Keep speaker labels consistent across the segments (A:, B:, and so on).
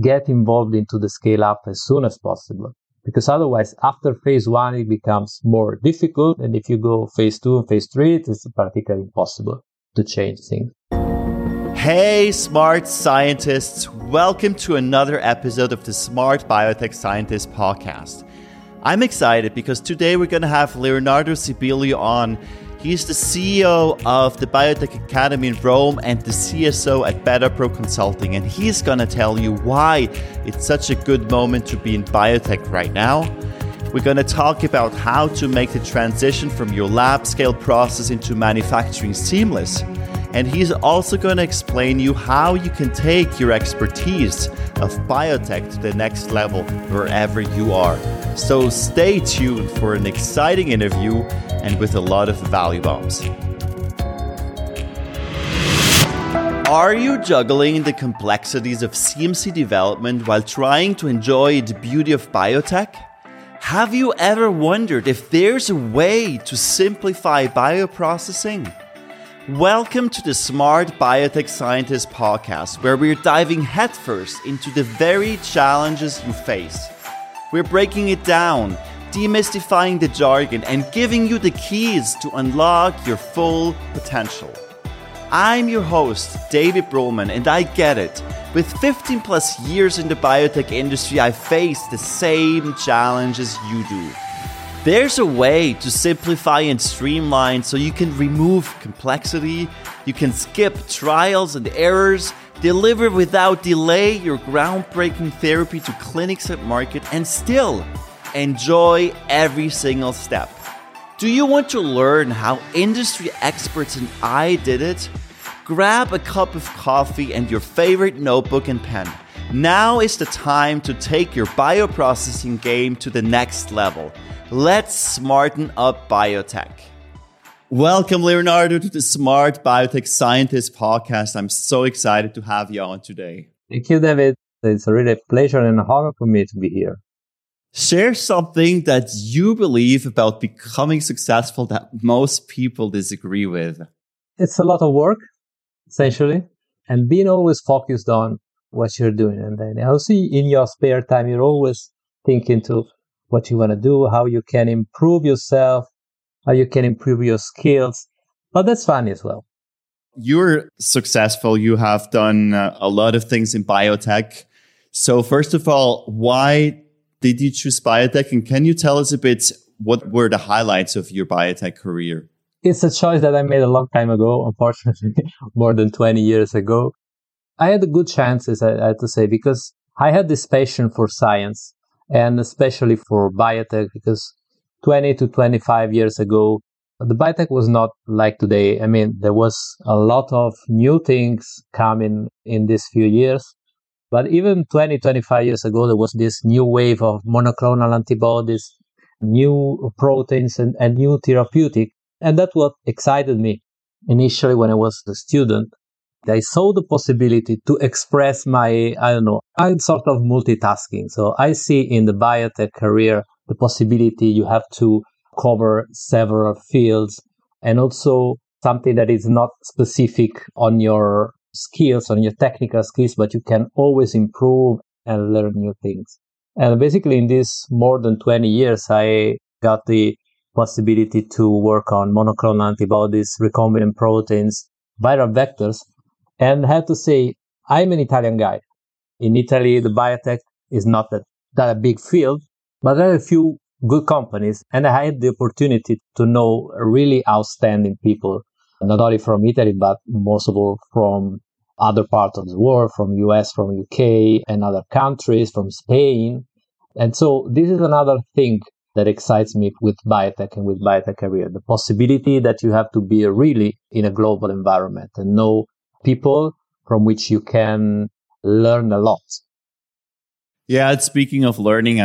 A: get involved into the scale up as soon as possible. Because otherwise, after phase one, it becomes more difficult. And if you go phase two and phase three, it is practically impossible to change things.
B: Hey, smart scientists. Welcome to another episode of the Smart Biotech Scientist podcast. I'm excited because today we're going to have Leonardo Sibilio on. He's the CEO of the Biotech Academy in Rome and the CSO at BetaPro Consulting, and he's going to tell you why it's such a good moment to be in biotech right now. We're going to talk about how to make the transition from your lab scale process into manufacturing seamless. And he's also going to explain you how you can take your expertise of biotech to the next level wherever you are. So stay tuned for an exciting interview and with a lot of value bombs. Are you juggling the complexities of CMC development while trying to enjoy the beauty of biotech? Have you ever wondered if there's a way to simplify bioprocessing? Welcome to the Smart Biotech Scientist podcast, where we're diving headfirst into the very challenges you face. We're breaking it down demystifying the jargon, and giving you the keys to unlock your full potential. I'm your host, David Brühlmann, and I get it. With 15 plus years in the biotech industry, I face the same challenges you do. There's a way to simplify and streamline so you can remove complexity, you can skip trials and errors, deliver without delay your groundbreaking therapy to clinics at market, and still Enjoy every single step. Do you want to learn how industry experts and I did it? Grab a cup of coffee and your favorite notebook and pen. Now is the time to take your bioprocessing game to the next level. Let's smarten up biotech. Welcome, Leonardo, to the Smart Biotech Scientist podcast. I'm so excited to have you on today.
A: Thank you, David. It's a really pleasure and an honor for me to be here
B: share something that you believe about becoming successful that most people disagree with.
A: It's a lot of work, essentially, and being always focused on what you're doing. And then also in your spare time, you're always thinking to what you want to do, how you can improve yourself, how you can improve your skills. But that's fun as well.
B: You're successful. You have done uh, a lot of things in biotech. So first of all, why did you choose biotech? And can you tell us a bit what were the highlights of your biotech career?
A: It's a choice that I made a long time ago, unfortunately, more than 20 years ago. I had good chances, I had to say, because I had this passion for science and especially for biotech because 20 to 25 years ago, the biotech was not like today. I mean, there was a lot of new things coming in these few years. But even 20, 25 years ago, there was this new wave of monoclonal antibodies, new proteins, and, and new therapeutic. And that's what excited me initially when I was a student. I saw the possibility to express my, I don't know, I'm sort of multitasking. So I see in the biotech career the possibility you have to cover several fields and also something that is not specific on your skills, on your technical skills, but you can always improve and learn new things. And basically, in this more than 20 years, I got the possibility to work on monoclonal antibodies, recombinant proteins, viral vectors. And have to say, I'm an Italian guy. In Italy, the biotech is not that, that a big field, but there are a few good companies. And I had the opportunity to know really outstanding people, not only from Italy, but most of all from other parts of the world, from US, from UK, and other countries, from Spain. And so this is another thing that excites me with biotech and with biotech career, the possibility that you have to be really in a global environment and know people from which you can learn a lot.
B: Yeah, speaking of learning,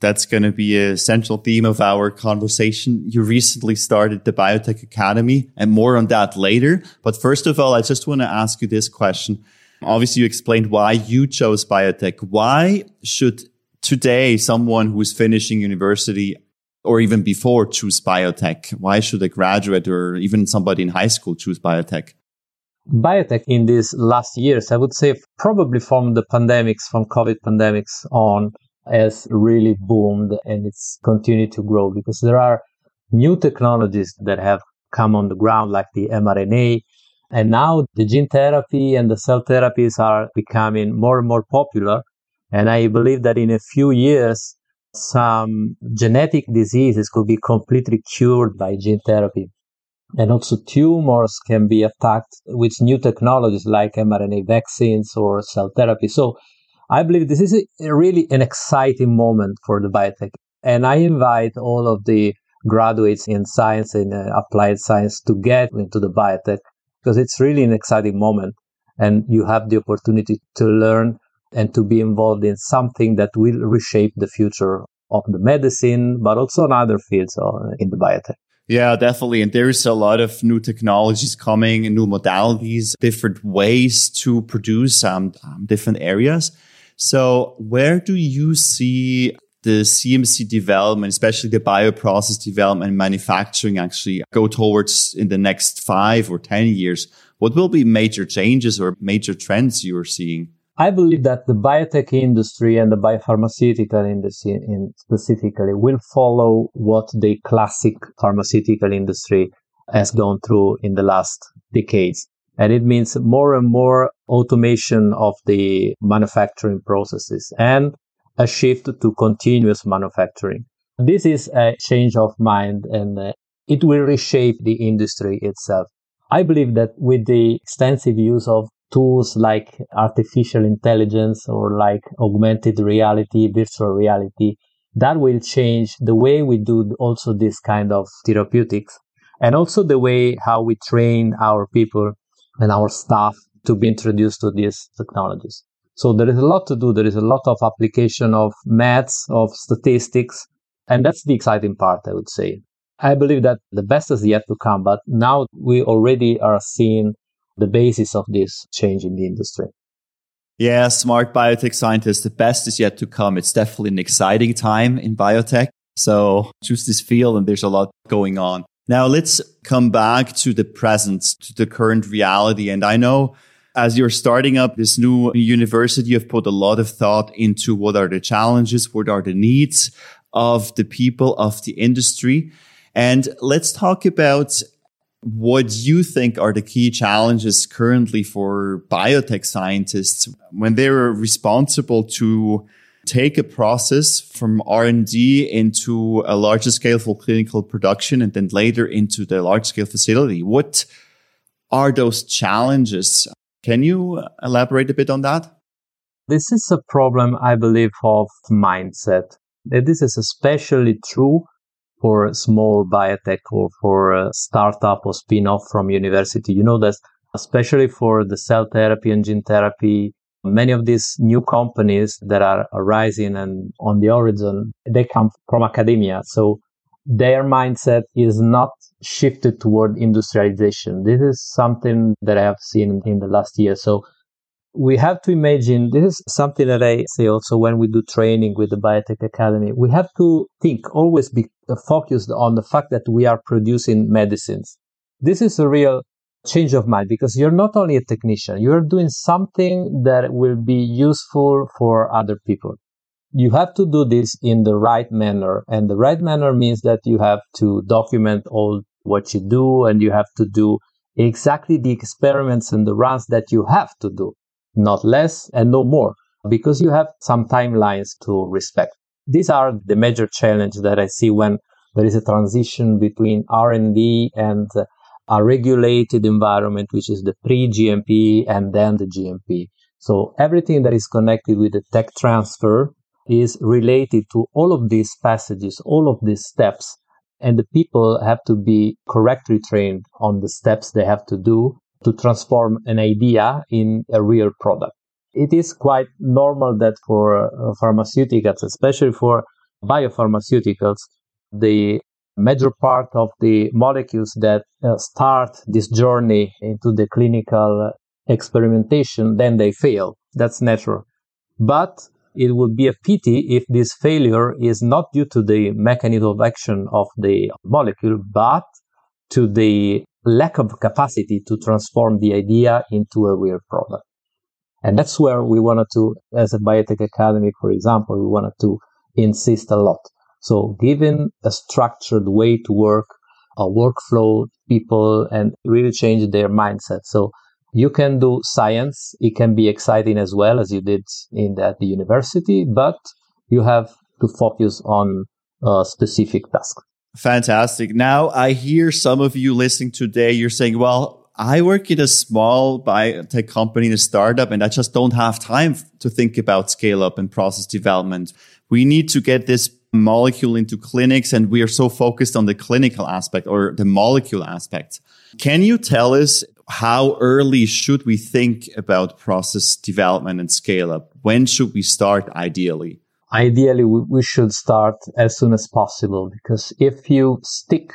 B: that's going to be a central theme of our conversation. You recently started the Biotech Academy and more on that later. But first of all, I just want to ask you this question. Obviously, you explained why you chose biotech. Why should today someone who's finishing university or even before choose biotech? Why should a graduate or even somebody in high school choose biotech?
A: Biotech in these last years, I would say probably from the pandemics, from COVID pandemics on, has really boomed and it's continued to grow because there are new technologies that have come on the ground, like the mRNA. And now the gene therapy and the cell therapies are becoming more and more popular. And I believe that in a few years, some genetic diseases could be completely cured by gene therapy. And also tumors can be attacked with new technologies like mRNA vaccines or cell therapy. So I believe this is a, really an exciting moment for the biotech. And I invite all of the graduates in science and uh, applied science to get into the biotech because it's really an exciting moment. And you have the opportunity to learn and to be involved in something that will reshape the future of the medicine, but also in other fields uh, in the biotech.
B: Yeah, definitely. And there's a lot of new technologies coming, and new modalities, different ways to produce um, um, different areas. So where do you see the CMC development, especially the bioprocess development and manufacturing actually go towards in the next five or 10 years? What will be major changes or major trends you are seeing?
A: I believe that the biotech industry and the biopharmaceutical industry in specifically will follow what the classic pharmaceutical industry has gone through in the last decades. And it means more and more automation of the manufacturing processes and a shift to continuous manufacturing. This is a change of mind and uh, it will reshape the industry itself. I believe that with the extensive use of tools like artificial intelligence or like augmented reality, virtual reality, that will change the way we do also this kind of therapeutics and also the way how we train our people and our staff to be introduced to these technologies. So there is a lot to do. There is a lot of application of maths, of statistics, and that's the exciting part, I would say. I believe that the best is yet to come, but now we already are seeing the basis of this change in the industry.
B: Yeah, smart biotech scientists, the best is yet to come. It's definitely an exciting time in biotech. So choose this field and there's a lot going on. Now let's come back to the present, to the current reality. And I know as you're starting up this new university, you've put a lot of thought into what are the challenges, what are the needs of the people of the industry. And let's talk about what you think are the key challenges currently for biotech scientists when they're responsible to take a process from R&D into a larger scale for clinical production and then later into the large scale facility. What are those challenges? Can you elaborate a bit on that?
A: This is a problem, I believe, of mindset. This is especially true for small biotech or for a startup or spin-off from university. You know that especially for the cell therapy and gene therapy, many of these new companies that are arising and on the horizon, they come from academia. So their mindset is not shifted toward industrialization. This is something that I have seen in the last year. So we have to imagine this is something that I say also when we do training with the Biotech Academy. We have to think, always be focused on the fact that we are producing medicines. This is a real change of mind because you're not only a technician, you're doing something that will be useful for other people. You have to do this in the right manner. And the right manner means that you have to document all what you do and you have to do exactly the experiments and the runs that you have to do not less and no more, because you have some timelines to respect. These are the major challenges that I see when there is a transition between R&D and a regulated environment, which is the pre-GMP and then the GMP. So everything that is connected with the tech transfer is related to all of these passages, all of these steps. And the people have to be correctly trained on the steps they have to do to transform an idea in a real product. It is quite normal that for uh, pharmaceuticals, especially for biopharmaceuticals, the major part of the molecules that uh, start this journey into the clinical experimentation, then they fail. That's natural. But it would be a pity if this failure is not due to the mechanism of action of the molecule, but to the lack of capacity to transform the idea into a real product. And that's where we wanted to, as a biotech academy, for example, we wanted to insist a lot. So given a structured way to work, a workflow, people, and really change their mindset. So you can do science. It can be exciting as well as you did in at the university, but you have to focus on a specific task.
B: Fantastic. Now I hear some of you listening today. You're saying, well, I work in a small biotech company, a startup, and I just don't have time to think about scale up and process development. We need to get this molecule into clinics and we are so focused on the clinical aspect or the molecule aspect. Can you tell us how early should we think about process development and scale up? When should we start ideally?
A: Ideally, we should start as soon as possible because if you stick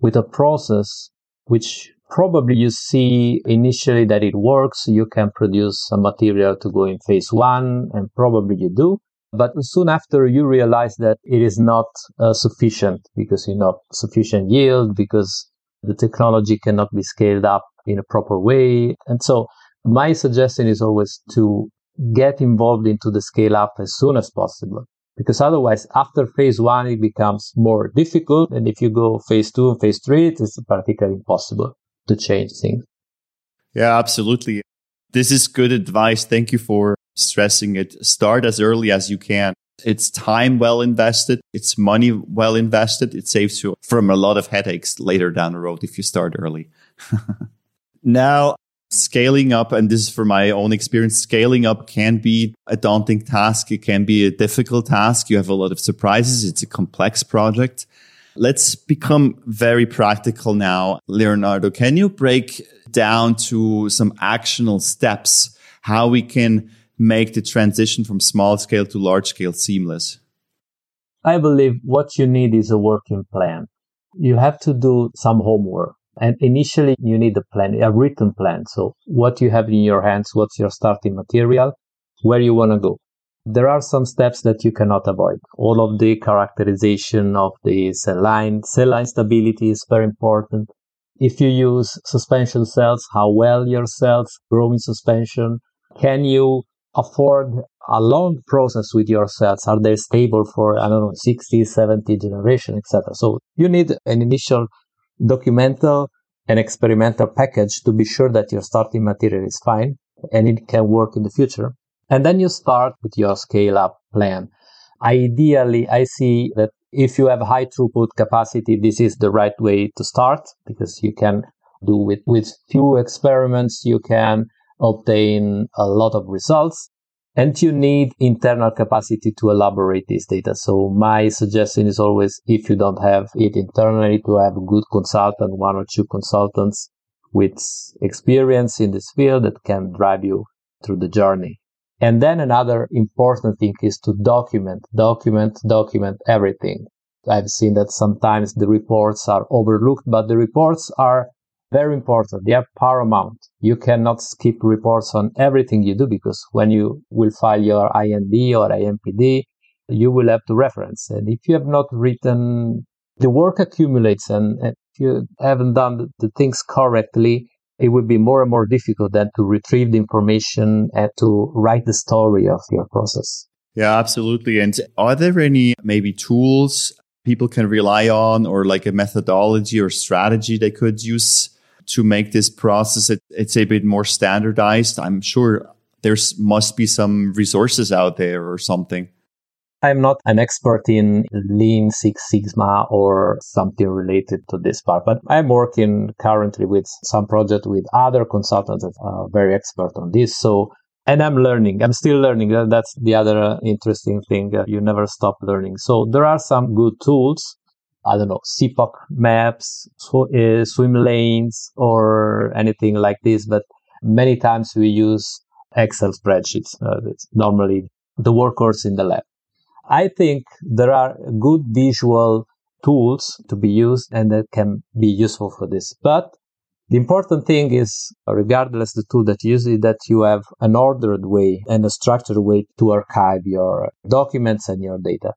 A: with a process which probably you see initially that it works, you can produce some material to go in phase one, and probably you do. But soon after, you realize that it is not uh, sufficient because you know sufficient yield because the technology cannot be scaled up in a proper way. And so my suggestion is always to get involved into the scale up as soon as possible. Because otherwise, after phase one, it becomes more difficult. And if you go phase two and phase three, it is practically impossible to change things.
B: Yeah, absolutely. This is good advice. Thank you for stressing it. Start as early as you can. It's time well invested. It's money well invested. It saves you from a lot of headaches later down the road if you start early. now, scaling up, and this is from my own experience, scaling up can be a daunting task. It can be a difficult task. You have a lot of surprises. It's a complex project. Let's become very practical now. Leonardo, can you break down to some actionable steps how we can make the transition from small scale to large scale seamless?
A: I believe what you need is a working plan. You have to do some homework. And initially, you need a plan, a written plan. So, what you have in your hands, what's your starting material, where you want to go. There are some steps that you cannot avoid. All of the characterization of the cell line, cell line stability is very important. If you use suspension cells, how well your cells grow in suspension. Can you afford a long process with your cells? Are they stable for, I don't know, 60, 70 generation, etc.? So you need an initial documental and experimental package to be sure that your starting material is fine and it can work in the future. And then you start with your scale up plan. Ideally, I see that if you have high throughput capacity, this is the right way to start because you can do with, with few experiments, you can obtain a lot of results and you need internal capacity to elaborate this data. So my suggestion is always, if you don't have it internally, to have a good consultant, one or two consultants with experience in this field that can drive you through the journey. And then another important thing is to document, document, document everything. I've seen that sometimes the reports are overlooked, but the reports are very important. They are paramount. You cannot skip reports on everything you do because when you will file your IND or IMPD, you will have to reference. And if you have not written, the work accumulates. And if you haven't done the things correctly, it will be more and more difficult than to retrieve the information and to write the story of your process.
B: Yeah, absolutely. And are there any maybe tools people can rely on or like a methodology or strategy they could use to make this process it, it's a bit more standardized i'm sure there's must be some resources out there or something
A: i'm not an expert in lean six sigma or something related to this part but i'm working currently with some project with other consultants that are very expert on this so and I'm learning. I'm still learning. That's the other interesting thing. Uh, you never stop learning. So there are some good tools I don't know, SIPOC maps, sw- uh, swim lanes, or anything like this. But many times we use Excel spreadsheets. Uh, it's normally the workhorse in the lab. I think there are good visual tools to be used and that can be useful for this. But the important thing is, regardless the tool that you use, that you have an ordered way and a structured way to archive your documents and your data.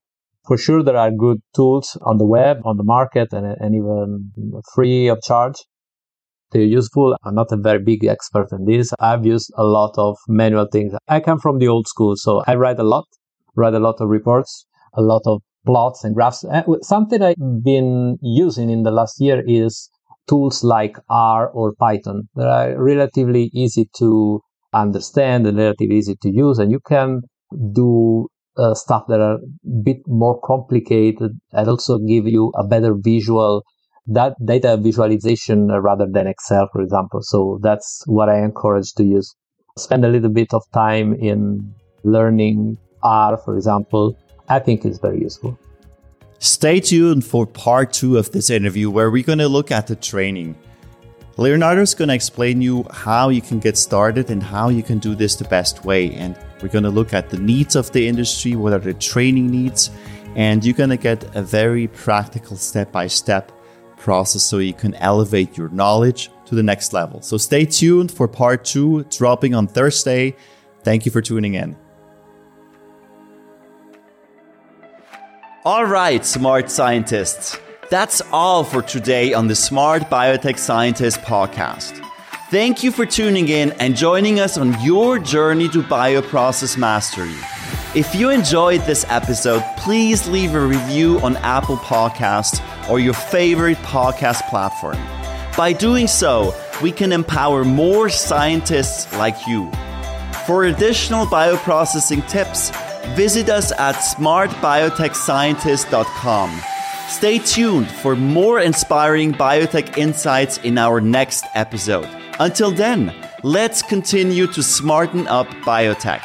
A: For sure, there are good tools on the web, on the market, and, and even free of charge. they're useful. I'm not a very big expert in this. I've used a lot of manual things. I come from the old school, so I write a lot, write a lot of reports, a lot of plots and graphs. Uh, something I've been using in the last year is tools like R or Python. They are relatively easy to understand and relatively easy to use, and you can do uh, stuff that are a bit more complicated and also give you a better visual that data visualization rather than Excel, for example. So that's what I encourage to use. Spend a little bit of time in learning R, for example. I think is very useful.
B: Stay tuned for part two of this interview where we're going to look at the training. Leonardo is going to explain you how you can get started and how you can do this the best way. And we're going to look at the needs of the industry, what are the training needs, and you're going to get a very practical step by step process so you can elevate your knowledge to the next level. So stay tuned for part two, dropping on Thursday. Thank you for tuning in. All right, smart scientists. That's all for today on the Smart Biotech Scientist podcast. Thank you for tuning in and joining us on your journey to bioprocess mastery. If you enjoyed this episode, please leave a review on Apple Podcasts or your favorite podcast platform. By doing so, we can empower more scientists like you. For additional bioprocessing tips, visit us at smartbiotechscientist.com. Stay tuned for more inspiring biotech insights in our next episode. Until then, let's continue to smarten up biotech.